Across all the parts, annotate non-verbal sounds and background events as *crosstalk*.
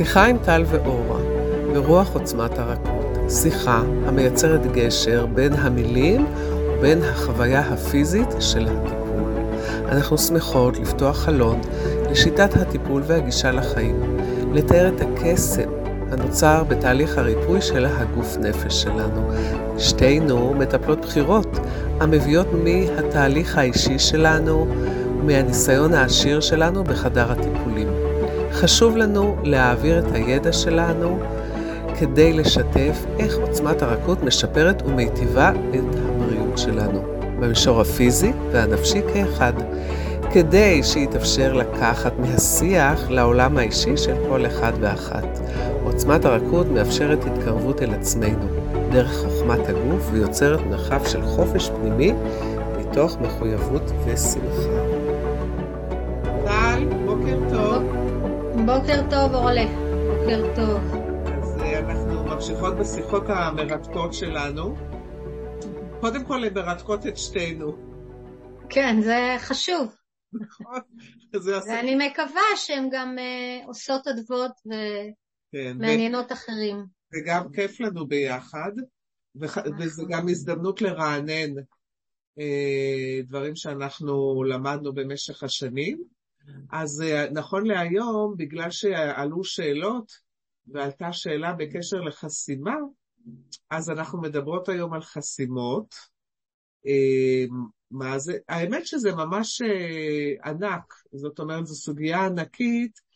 שיחה עם טל ואורה, ברוח עוצמת הרכות. שיחה המייצרת גשר בין המילים ובין החוויה הפיזית של הטיפול. אנחנו שמחות לפתוח חלון לשיטת הטיפול והגישה לחיים, לתאר את הקסם הנוצר בתהליך הריפוי של הגוף נפש שלנו. שתינו מטפלות בחירות המביאות מהתהליך האישי שלנו ומהניסיון העשיר שלנו בחדר הטיפולים. חשוב לנו להעביר את הידע שלנו כדי לשתף איך עוצמת הרכות משפרת ומיטיבה את הבריאות שלנו, במישור הפיזי והנפשי כאחד, כדי שיתאפשר לקחת מהשיח לעולם האישי של כל אחד ואחת. עוצמת הרכות מאפשרת התקרבות אל עצמנו דרך חוכמת הגוף ויוצרת מרחב של חופש פנימי מתוך מחויבות ושמחה. בוקר טוב, אורלה. בוקר טוב. אז אה, אנחנו ממשיכות בשיחות המרתקות שלנו. קודם כל, הן מרתקות את שתינו. כן, זה חשוב. נכון. ואני מקווה שהן גם uh, עושות אדוות ו... כן, ו... אחרים. וגם כיף לנו ביחד, וח... נכון. וזו גם הזדמנות לרענן אה, דברים שאנחנו למדנו במשך השנים. אז אה, נכון להיום, בגלל שעלו שאלות, ועלתה שאלה בקשר לחסימה, אז אנחנו מדברות היום על חסימות. אה, מה זה? האמת שזה ממש אה, ענק, זאת אומרת, זו סוגיה ענקית,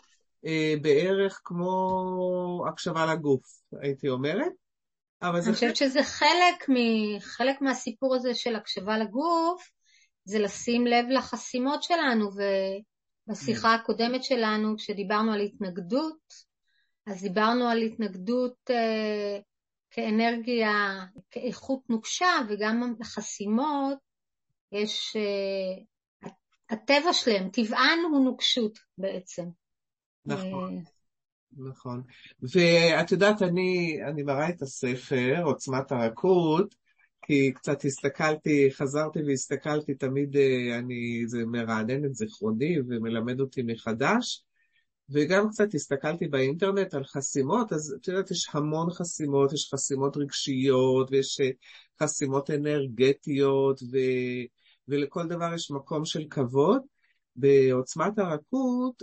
בערך כמו הקשבה לגוף, הייתי אומרת. אבל אני חושבת שזה חלק, מ... חלק מהסיפור הזה של הקשבה לגוף, זה לשים לב לחסימות שלנו, ובשיחה הקודמת שלנו, כשדיברנו על התנגדות, אז דיברנו על התנגדות אה, כאנרגיה, כאיכות נוקשה, וגם לחסימות יש, אה, הטבע שלהם, טבען הוא נוקשות בעצם. נכון, נכון. ואת יודעת, אני, אני מראה את הספר, עוצמת הרכות, כי קצת הסתכלתי, חזרתי והסתכלתי, תמיד אה, אני, זה מרענן את זיכרוני ומלמד אותי מחדש. וגם קצת הסתכלתי באינטרנט על חסימות, אז את יודעת, יש המון חסימות, יש חסימות רגשיות, ויש אה, חסימות אנרגטיות, ו... ולכל דבר יש מקום של כבוד. בעוצמת הרכות,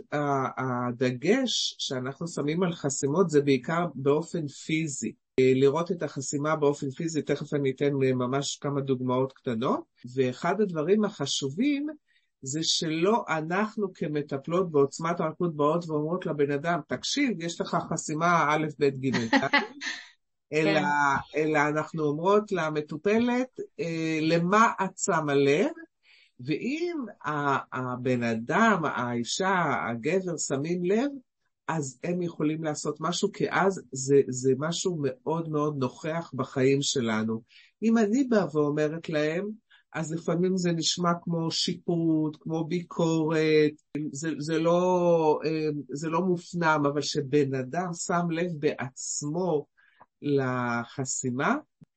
הדגש שאנחנו שמים על חסימות זה בעיקר באופן פיזי. לראות את החסימה באופן פיזי, תכף אני אתן ממש כמה דוגמאות קטנות. ואחד הדברים החשובים זה שלא אנחנו כמטפלות בעוצמת הרכות באות ואומרות לבן אדם, תקשיב, יש לך חסימה א', ב', ג', *laughs* אלא, כן. אלא אנחנו אומרות למטופלת, אה, למה את שמה לב? ואם הבן אדם, האישה, הגבר שמים לב, אז הם יכולים לעשות משהו, כי אז זה, זה משהו מאוד מאוד נוכח בחיים שלנו. אם אני באה ואומרת להם, אז לפעמים זה נשמע כמו שיפוט, כמו ביקורת, זה, זה, לא, זה לא מופנם, אבל שבן אדם שם לב בעצמו לחסימה,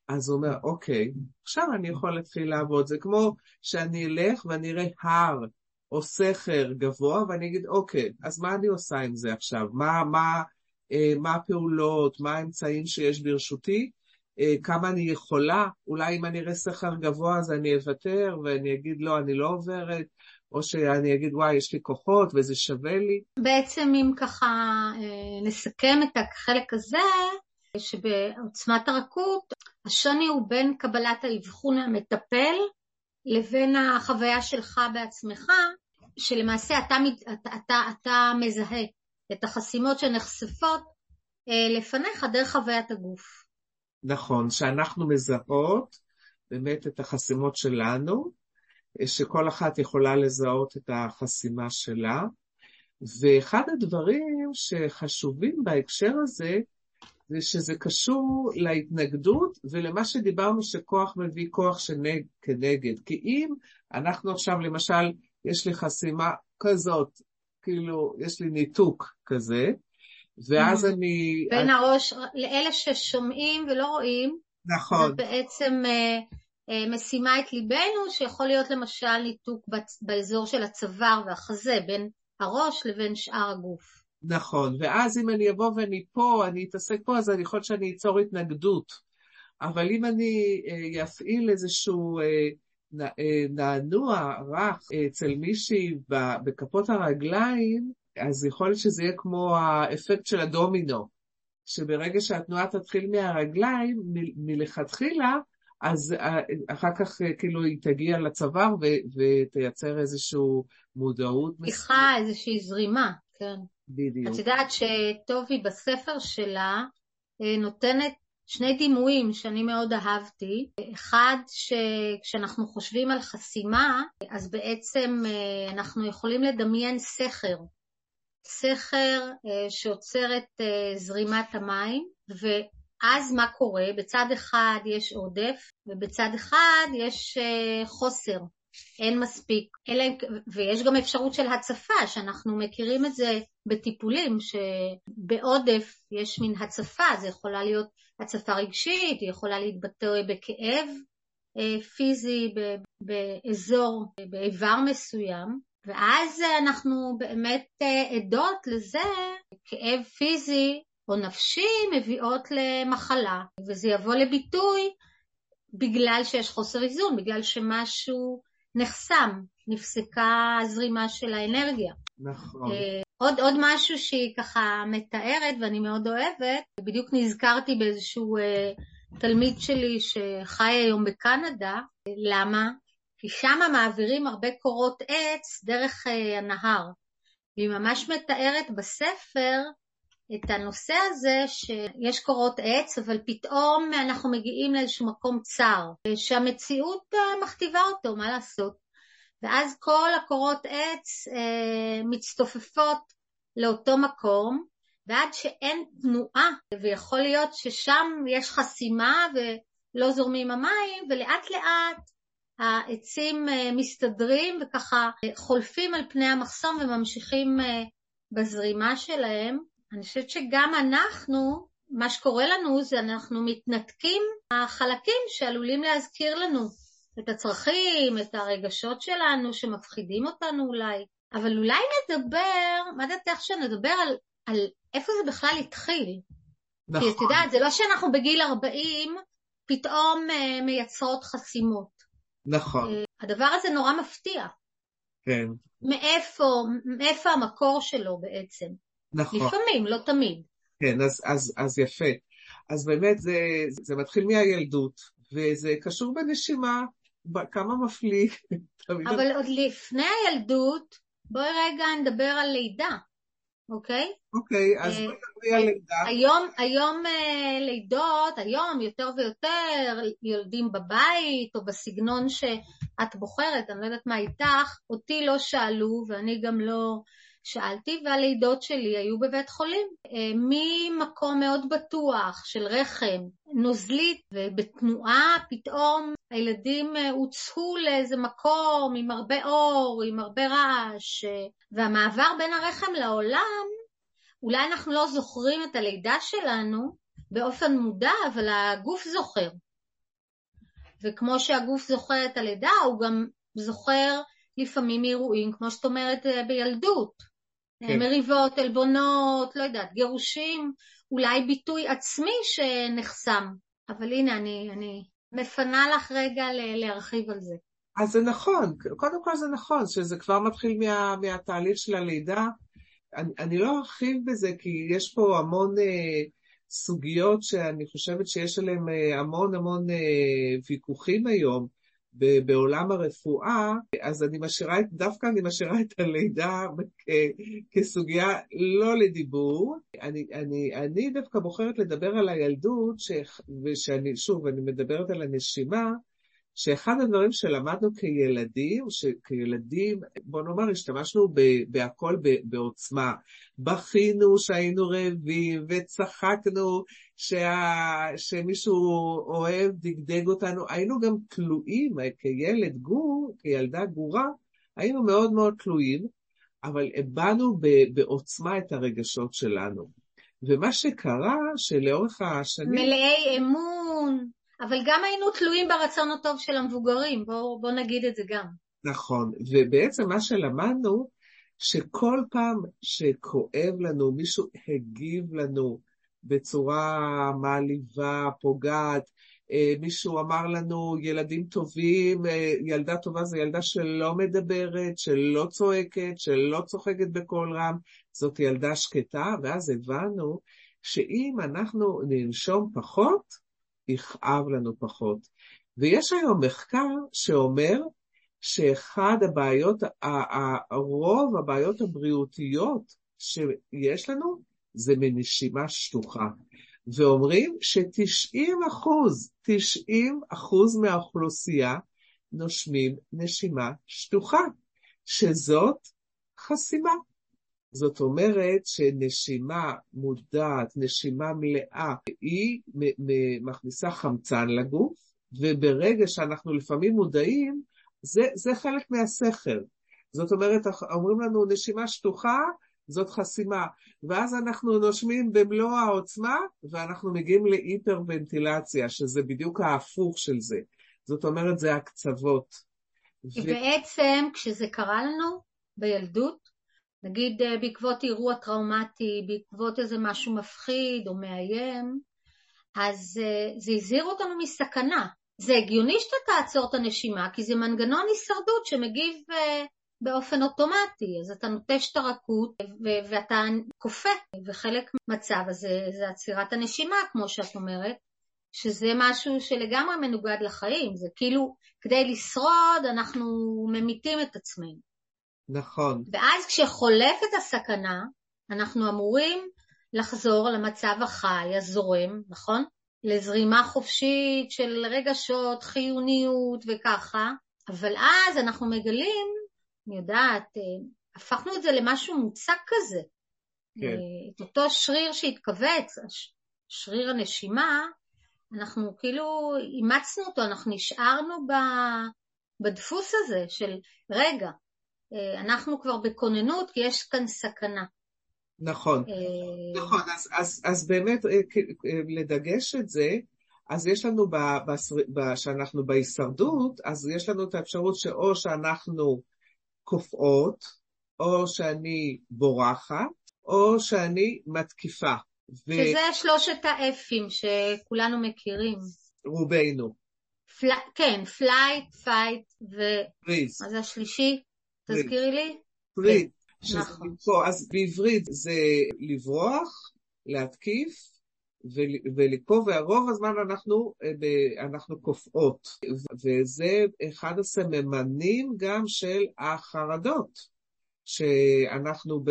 אז הוא אומר, אוקיי, עכשיו אני יכול להתחיל לעבוד. זה כמו שאני אלך ואני אראה הר או סכר גבוה, ואני אגיד, אוקיי, אז מה אני עושה עם זה עכשיו? מה, מה, אה, מה הפעולות, מה האמצעים שיש ברשותי? אה, כמה אני יכולה? אולי אם אני אראה סכר גבוה אז אני אוותר ואני אגיד, לא, אני לא עוברת, או שאני אגיד, וואי, יש לי כוחות וזה שווה לי. בעצם אם ככה אה, נסכם את החלק הזה, שבעוצמת הרכות השוני הוא בין קבלת האבחון המטפל לבין החוויה שלך בעצמך, שלמעשה אתה, אתה, אתה, אתה מזהה את החסימות שנחשפות אה, לפניך דרך חוויית הגוף. נכון, שאנחנו מזהות באמת את החסימות שלנו, שכל אחת יכולה לזהות את החסימה שלה, ואחד הדברים שחשובים בהקשר הזה, זה שזה קשור להתנגדות ולמה שדיברנו שכוח מביא כוח שנג, כנגד. כי אם אנחנו עכשיו, למשל, יש לי חסימה כזאת, כאילו, יש לי ניתוק כזה, ואז mm-hmm. אני... בין הראש, לאלה ששומעים ולא רואים, נכון. זה בעצם אה, אה, משימה את ליבנו, שיכול להיות למשל ניתוק באזור של הצוואר והחזה, בין הראש לבין שאר הגוף. נכון, ואז אם אני אבוא ואני פה, אני אתעסק פה, אז אני חושבת שאני אצור התנגדות. אבל אם אני אפעיל איזשהו נענוע רך אצל מישהי בכפות הרגליים, אז יכול להיות שזה יהיה כמו האפקט של הדומינו, שברגע שהתנועה תתחיל מהרגליים, מלכתחילה, אז אחר כך כאילו היא תגיע לצוואר ותייצר איזושהי מודעות. סליחה, איזושהי זרימה, כן. בדיוק. את יודעת שטובי בספר שלה נותנת שני דימויים שאני מאוד אהבתי. אחד, שכשאנחנו חושבים על חסימה, אז בעצם אה, אנחנו יכולים לדמיין סכר. סכר אה, שעוצר את אה, זרימת המים, ואז מה קורה? בצד אחד יש עודף, ובצד אחד יש חוסר. אין מספיק, אלא, ויש גם אפשרות של הצפה, שאנחנו מכירים את זה בטיפולים, שבעודף יש מין הצפה, זה יכולה להיות הצפה רגשית, היא יכולה להתבטא בכאב אה, פיזי באזור, באיבר מסוים, ואז אנחנו באמת אה, עדות לזה, כאב פיזי או נפשי מביאות למחלה, וזה יבוא לביטוי בגלל שיש חוסר איזון, בגלל שמשהו נחסם, נפסקה הזרימה של האנרגיה. נכון. אה, עוד, עוד משהו שהיא ככה מתארת ואני מאוד אוהבת, בדיוק נזכרתי באיזשהו אה, תלמיד שלי שחי היום בקנדה, למה? כי שם מעבירים הרבה קורות עץ דרך אה, הנהר. והיא ממש מתארת בספר את הנושא הזה שיש קורות עץ, אבל פתאום אנחנו מגיעים לאיזשהו מקום צר, שהמציאות אה, מכתיבה אותו, מה לעשות? ואז כל הקורות עץ אה, מצטופפות לאותו מקום, ועד שאין תנועה, ויכול להיות ששם יש חסימה ולא זורמים המים, ולאט לאט העצים אה, מסתדרים וככה חולפים על פני המחסום וממשיכים אה, בזרימה שלהם. אני חושבת שגם אנחנו, מה שקורה לנו זה אנחנו מתנתקים מהחלקים שעלולים להזכיר לנו את הצרכים, את הרגשות שלנו שמפחידים אותנו אולי, אבל אולי נדבר, מה דעתך שנדבר על, על איפה זה בכלל התחיל? נכון. כי את יודעת, זה לא שאנחנו בגיל 40 פתאום uh, מייצרות חסימות. נכון. Uh, הדבר הזה נורא מפתיע. כן. מאיפה, מאיפה המקור שלו בעצם? נכון. לפעמים, לא תמיד. כן, אז, אז, אז יפה. אז באמת זה, זה מתחיל מהילדות, וזה קשור בנשימה, כמה מפליא. *laughs* אבל עוד לפני הילדות, בואי רגע נדבר על לידה, אוקיי? אוקיי, אז בואי נדברי על לידה. היום, היום אה, לידות, היום יותר ויותר יולדים בבית או בסגנון שאת בוחרת, אני לא יודעת מה איתך, אותי לא שאלו ואני גם לא שאלתי, והלידות שלי היו בבית חולים. אה, ממקום מאוד בטוח של רחם, נוזלית, ובתנועה פתאום הילדים אה, הוצאו לאיזה מקום עם הרבה אור, עם הרבה רעש, אה, והמעבר בין הרחם לעולם, אולי אנחנו לא זוכרים את הלידה שלנו באופן מודע, אבל הגוף זוכר. וכמו שהגוף זוכר את הלידה, הוא גם זוכר לפעמים אירועים, כמו שאת אומרת, בילדות. כן. מריבות, עלבונות, לא יודעת, גירושים, אולי ביטוי עצמי שנחסם. אבל הנה, אני, אני מפנה לך רגע להרחיב על זה. אז זה נכון, קודם כל זה נכון, שזה כבר מתחיל מה, מהתהליך של הלידה. אני, אני לא ארחיב בזה, כי יש פה המון אה, סוגיות שאני חושבת שיש עליהן אה, המון המון אה, ויכוחים היום. בעולם הרפואה, אז אני משאירה, דווקא אני משאירה את הלידה כסוגיה לא לדיבור. אני, אני, אני דווקא בוחרת לדבר על הילדות, ש, ושאני, שוב, אני מדברת על הנשימה, שאחד הדברים שלמדנו כילדים, שכילדים, בוא נאמר, השתמשנו בהכל בעוצמה. בכינו שהיינו רעבים, וצחקנו שה, שמישהו אוהב, דגדג אותנו. היינו גם תלויים, כילד גור, כילדה גורה, היינו מאוד מאוד תלויים, אבל הבענו בעוצמה את הרגשות שלנו. ומה שקרה, שלאורך השנים... מלאי אמון. אבל גם היינו תלויים ברצון הטוב של המבוגרים, בואו בוא נגיד את זה גם. נכון, ובעצם מה שלמדנו, שכל פעם שכואב לנו, מישהו הגיב לנו בצורה מעליבה, פוגעת, אה, מישהו אמר לנו, ילדים טובים, אה, ילדה טובה זו ילדה שלא מדברת, שלא צועקת, שלא צוחקת בקול רם, זאת ילדה שקטה, ואז הבנו שאם אנחנו ננשום פחות, יכאב לנו פחות. ויש היום מחקר שאומר שאחד הבעיות, רוב הבעיות הבריאותיות שיש לנו זה מנשימה שטוחה. ואומרים ש-90 אחוז, 90 אחוז מהאוכלוסייה נושמים נשימה שטוחה, שזאת חסימה. זאת אומרת שנשימה מודעת, נשימה מלאה, היא מכניסה חמצן לגוף, וברגע שאנחנו לפעמים מודעים, זה, זה חלק מהסכר. זאת אומרת, אומרים לנו נשימה שטוחה, זאת חסימה. ואז אנחנו נושמים במלוא העוצמה, ואנחנו מגיעים להיפרוונטילציה, שזה בדיוק ההפוך של זה. זאת אומרת, זה הקצוות. ו... בעצם, כשזה קרה לנו בילדות, נגיד אה, בעקבות אירוע טראומטי, בעקבות איזה משהו מפחיד או מאיים, אז אה, זה הזהיר אותנו מסכנה. זה הגיוני שאתה תעצור את הנשימה, כי זה מנגנון הישרדות שמגיב אה, באופן אוטומטי, אז אתה נוטש את הרכות ו- ואתה כופה, וחלק מהמצב הזה זה עצירת הנשימה, כמו שאת אומרת, שזה משהו שלגמרי מנוגד לחיים, זה כאילו כדי לשרוד אנחנו ממיתים את עצמנו. נכון. ואז כשחולפת הסכנה, אנחנו אמורים לחזור למצב החי, הזורם, נכון? לזרימה חופשית של רגשות, חיוניות וככה, אבל אז אנחנו מגלים אני יודעת, אה, הפכנו את זה למשהו מוצק כזה. כן. אה, את אותו שריר שהתכווץ, שריר הנשימה, אנחנו כאילו אימצנו אותו, אנחנו נשארנו בדפוס הזה של רגע, אנחנו כבר בכוננות כי יש כאן סכנה. נכון, נכון, אז, אז, אז באמת לדגש את זה, אז יש לנו, ב, ב, שאנחנו בהישרדות, אז יש לנו את האפשרות שאו שאנחנו קופאות, או שאני בורחת, או שאני מתקיפה. ו... שזה שלושת ה F-ים שכולנו מכירים. רובנו. fl... כן, flight, fight ו... freeze. מה זה השלישי? תזכירי לי. פריז. כן. נכון. אז בעברית זה לברוח, להתקיף, ולפה, ורוב הזמן אנחנו, אה, אנחנו קופאות, וזה אחד הסממנים גם של החרדות, שאנחנו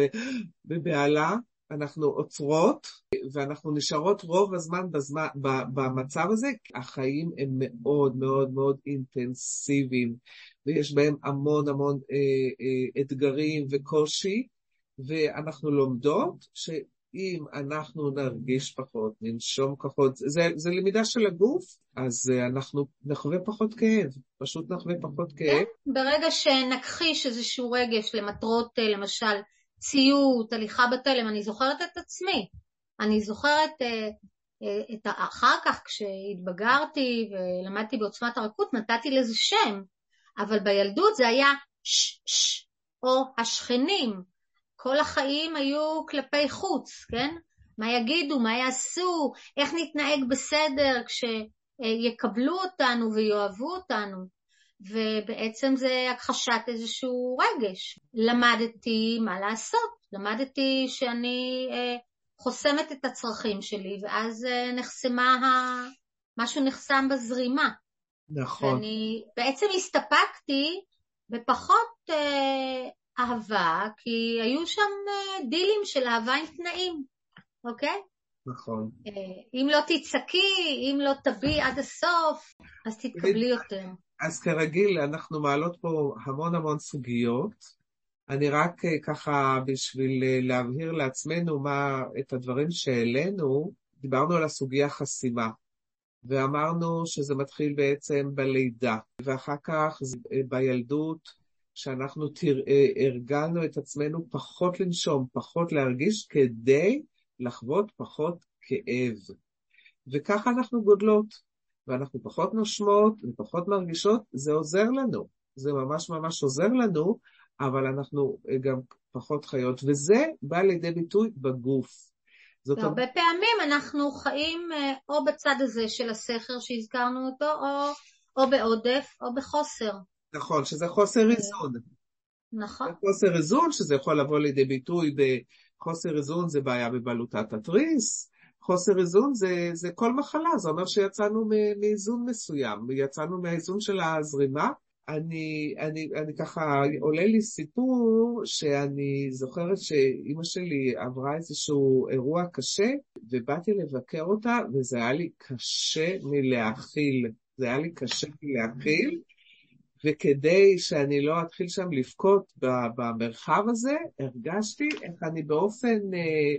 בבהלה, אנחנו עוצרות, ואנחנו נשארות רוב הזמן בזמן, במצב הזה, החיים הם מאוד מאוד מאוד אינטנסיביים, ויש בהם המון המון אה, אה, אתגרים וקושי, ואנחנו לומדות ש... אם אנחנו נרגיש פחות, ננשום פחות, זה, זה למידה של הגוף, אז אה, אנחנו נחווה פחות כאב, פשוט נחווה פחות כאב. כן, ברגע שנכחיש איזשהו רגש למטרות, אה, למשל, ציות, הליכה בתלם, אני זוכרת את עצמי. אני זוכרת אה, את אחר כך כשהתבגרתי ולמדתי בעוצמת הרכות, נתתי לזה שם, אבל בילדות זה היה ש-ש, או השכנים, כל החיים היו כלפי חוץ, כן? מה יגידו, מה יעשו, איך נתנהג בסדר כשיקבלו אותנו ויאהבו אותנו. ובעצם זה הכחשת איזשהו רגש. למדתי מה לעשות, למדתי שאני אה, חוסמת את הצרכים שלי, ואז אה, נחסמה, ה... משהו נחסם בזרימה. נכון. ואני בעצם הסתפקתי בפחות אה, אהבה, כי היו שם אה, דילים של אהבה עם תנאים, אוקיי? נכון. אה, אם לא תצעקי, אם לא תביעי עד הסוף, אז תתקבלי יותר. אז כרגיל, אנחנו מעלות פה המון המון סוגיות. אני רק אה, ככה, בשביל להבהיר לעצמנו מה, את הדברים שהעלינו, דיברנו על הסוגיה חסימה, ואמרנו שזה מתחיל בעצם בלידה, ואחר כך בילדות, שאנחנו תראה, הרגלנו את עצמנו פחות לנשום, פחות להרגיש, כדי לחוות פחות כאב. וככה אנחנו גודלות, ואנחנו פחות נושמות ופחות מרגישות, זה עוזר לנו. זה ממש ממש עוזר לנו, אבל אנחנו גם פחות חיות, וזה בא לידי ביטוי בגוף. זאת והרבה אומרת... פעמים אנחנו חיים אה, או בצד הזה של הסכר שהזכרנו אותו, או, או בעודף או בחוסר. נכון, שזה חוסר איזון. נכון. חוסר איזון, שזה יכול לבוא לידי ביטוי בחוסר איזון זה בעיה בבלוטת התריס, חוסר איזון זה, זה כל מחלה, זה אומר שיצאנו מאיזון מסוים, יצאנו מהאיזון של הזרימה. אני, אני, אני ככה, עולה לי סיפור שאני זוכרת שאימא שלי עברה איזשהו אירוע קשה, ובאתי לבקר אותה, וזה היה לי קשה מלהכיל. זה היה לי קשה מלהכיל, וכדי שאני לא אתחיל שם לבכות במרחב הזה, הרגשתי איך אני באופן, אה,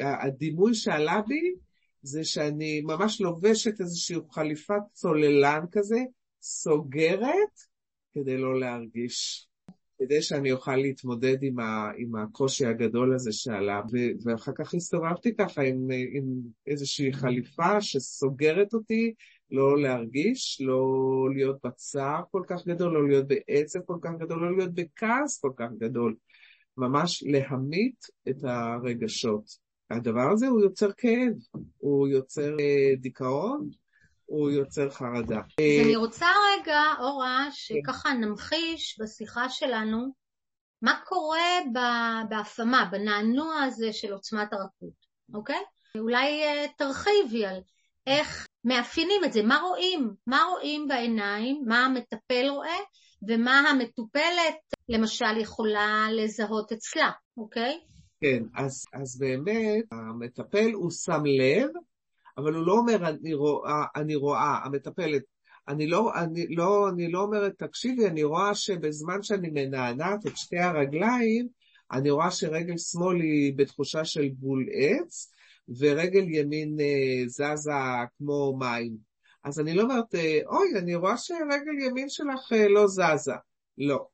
הדימוי שעלה בי זה שאני ממש לובשת איזושהי חליפת צוללן כזה, סוגרת, כדי לא להרגיש. כדי שאני אוכל להתמודד עם, ה, עם הקושי הגדול הזה שעלה, ו, ואחר כך הסתובבתי ככה עם, עם איזושהי חליפה שסוגרת אותי לא להרגיש, לא להיות בצער כל כך גדול, לא להיות בעצב כל כך גדול, לא להיות בכעס כל כך גדול. ממש להמית את הרגשות. הדבר הזה הוא יוצר כאב, הוא יוצר אה, דיכאון, הוא יוצר חרדה. אז אני רוצה רגע, אורה, שככה נמחיש בשיחה שלנו מה קורה בהפעמה, בנענוע הזה של עוצמת הרכות, אוקיי? אולי אה, תרחיבי על איך מאפיינים את זה, מה רואים? מה רואים בעיניים, מה המטפל רואה, ומה המטופלת למשל יכולה לזהות אצלה, אוקיי? כן, אז, אז באמת המטפל הוא שם לב, אבל הוא לא אומר אני רואה, אני רואה, המטפלת, אני לא, אני, לא, אני לא אומרת, תקשיבי, אני רואה שבזמן שאני מנענעת את שתי הרגליים, אני רואה שרגל שמאל היא בתחושה של בול עץ, ורגל ימין אה, זזה כמו מים. אז אני לא אומרת, אה, אוי, אני רואה שרגל ימין שלך אה, לא זזה. לא.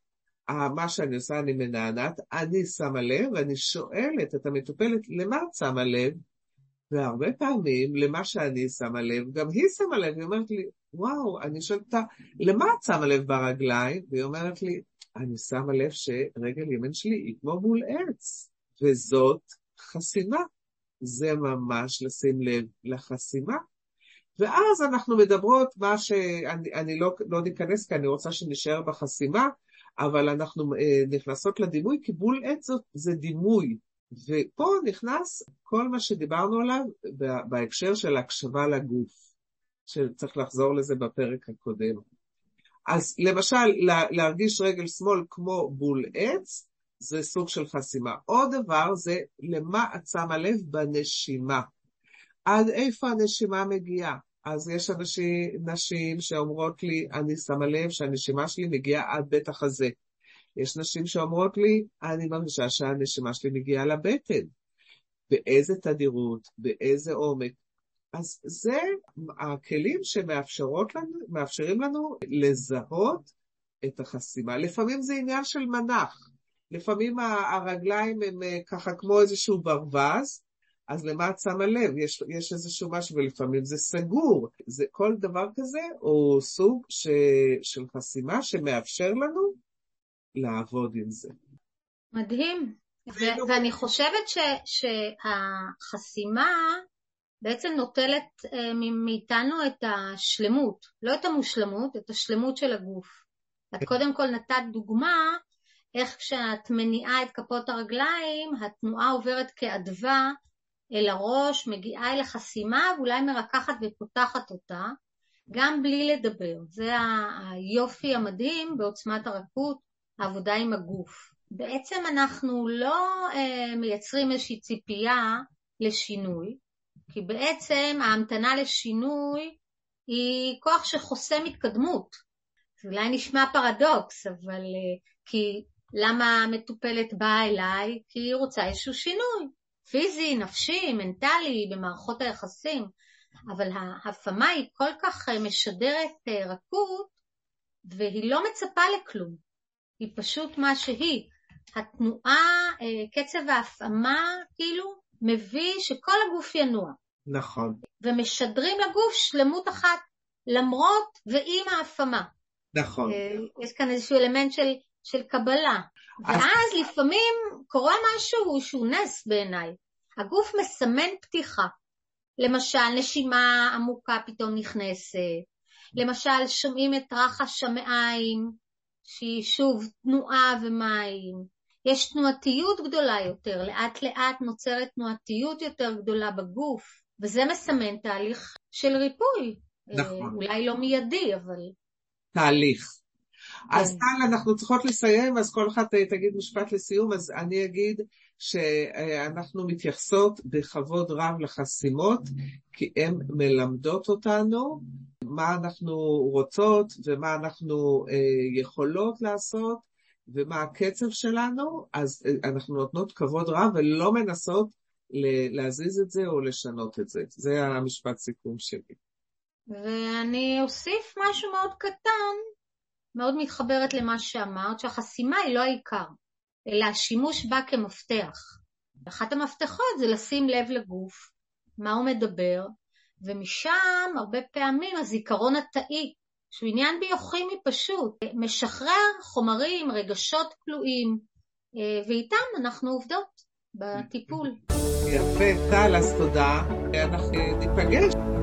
מה שאני עושה, אני מנענעת, אני שמה לב, ואני שואלת את המטופלת, למה את שמה לב? והרבה פעמים, למה שאני שמה לב, גם היא שמה לב, היא אומרת לי, וואו, אני שואלת אותה, למה את שמה לב ברגליים? והיא אומרת לי, אני שמה לב שרגל ימין שלי היא כמו מול עץ, וזאת חסימה. זה ממש לשים לב לחסימה. ואז אנחנו מדברות מה שאני אני לא, לא ניכנס כי אני רוצה שנשאר בחסימה, אבל אנחנו אה, נכנסות לדימוי, כי בול עץ זה דימוי. ופה נכנס כל מה שדיברנו עליו בהקשר של הקשבה לגוף, שצריך לחזור לזה בפרק הקודם. אז למשל, להרגיש רגל שמאל כמו בול עץ, זה סוג של חסימה. עוד דבר זה למה את שמה לב בנשימה. עד איפה הנשימה מגיעה? אז יש אנשים, נשים שאומרות לי, אני שמה לב שהנשימה שלי מגיעה עד בית החזה. יש נשים שאומרות לי, אני מרגישה שהנשימה שלי מגיעה לבטן. באיזה תדירות, באיזה עומק. אז זה הכלים שמאפשרים לנו לזהות את החסימה. לפעמים זה עניין של מנח. לפעמים הרגליים הם אה, ככה כמו איזשהו ברווז, אז למה את שמה לב? יש, יש איזשהו משהו, ולפעמים זה סגור. זה, כל דבר כזה הוא סוג ש, של חסימה שמאפשר לנו לעבוד עם זה. מדהים. ו- ואני חושבת ש, שהחסימה בעצם נוטלת אה, מאיתנו את השלמות, לא את המושלמות, את השלמות של הגוף. את כן. קודם כל נתת דוגמה איך כשאת מניעה את כפות הרגליים, התנועה עוברת כאדווה אל הראש, מגיעה אל החסימה ואולי מרקחת ופותחת אותה, גם בלי לדבר. זה היופי המדהים בעוצמת הרכות, העבודה עם הגוף. בעצם אנחנו לא אה, מייצרים איזושהי ציפייה לשינוי, כי בעצם ההמתנה לשינוי היא כוח שחוסם התקדמות. זה אולי נשמע פרדוקס, אבל אה, כי למה המטופלת באה אליי? כי היא רוצה איזשהו שינוי, פיזי, נפשי, מנטלי, במערכות היחסים, אבל ההפעמה היא כל כך אה, משדרת אה, רכות, והיא לא מצפה לכלום, היא פשוט מה שהיא. התנועה, אה, קצב ההפעמה, כאילו, מביא שכל הגוף ינוע. נכון. ומשדרים לגוף שלמות אחת, למרות ועם ההפעמה. נכון. יש כאן איזשהו אלמנט של של קבלה. אז... ואז לפעמים קורה משהו שהוא נס בעיניי. הגוף מסמן פתיחה. למשל, נשימה עמוקה פתאום נכנסת. למשל, שומעים את רחש המעיים, שהיא שוב תנועה ומים. יש תנועתיות גדולה יותר, לאט לאט נוצרת תנועתיות יותר גדולה בגוף, וזה מסמן תהליך של ריפוי. נכון. אולי לא מיידי, אבל... תהליך. אז כן. טל, אנחנו צריכות לסיים, אז כל אחת תגיד משפט לסיום, אז אני אגיד שאנחנו מתייחסות בכבוד רב לחסימות, כי הן מלמדות אותנו מה אנחנו רוצות ומה אנחנו אה, יכולות לעשות ומה הקצב שלנו, אז אה, אנחנו נותנות כבוד רב ולא מנסות להזיז את זה או לשנות את זה. זה המשפט סיכום שלי. ואני אוסיף משהו מאוד קטן, מאוד מתחברת למה שאמרת, שהחסימה היא לא העיקר, אלא השימוש בה כמפתח. אחת המפתחות זה לשים לב לגוף, מה הוא מדבר, ומשם הרבה פעמים הזיכרון התאי, שהוא עניין ביוכימי פשוט, משחרר חומרים, רגשות כלואים, אה, ואיתם אנחנו עובדות בטיפול. יפה, טל, אז תודה. אנחנו ניפגש.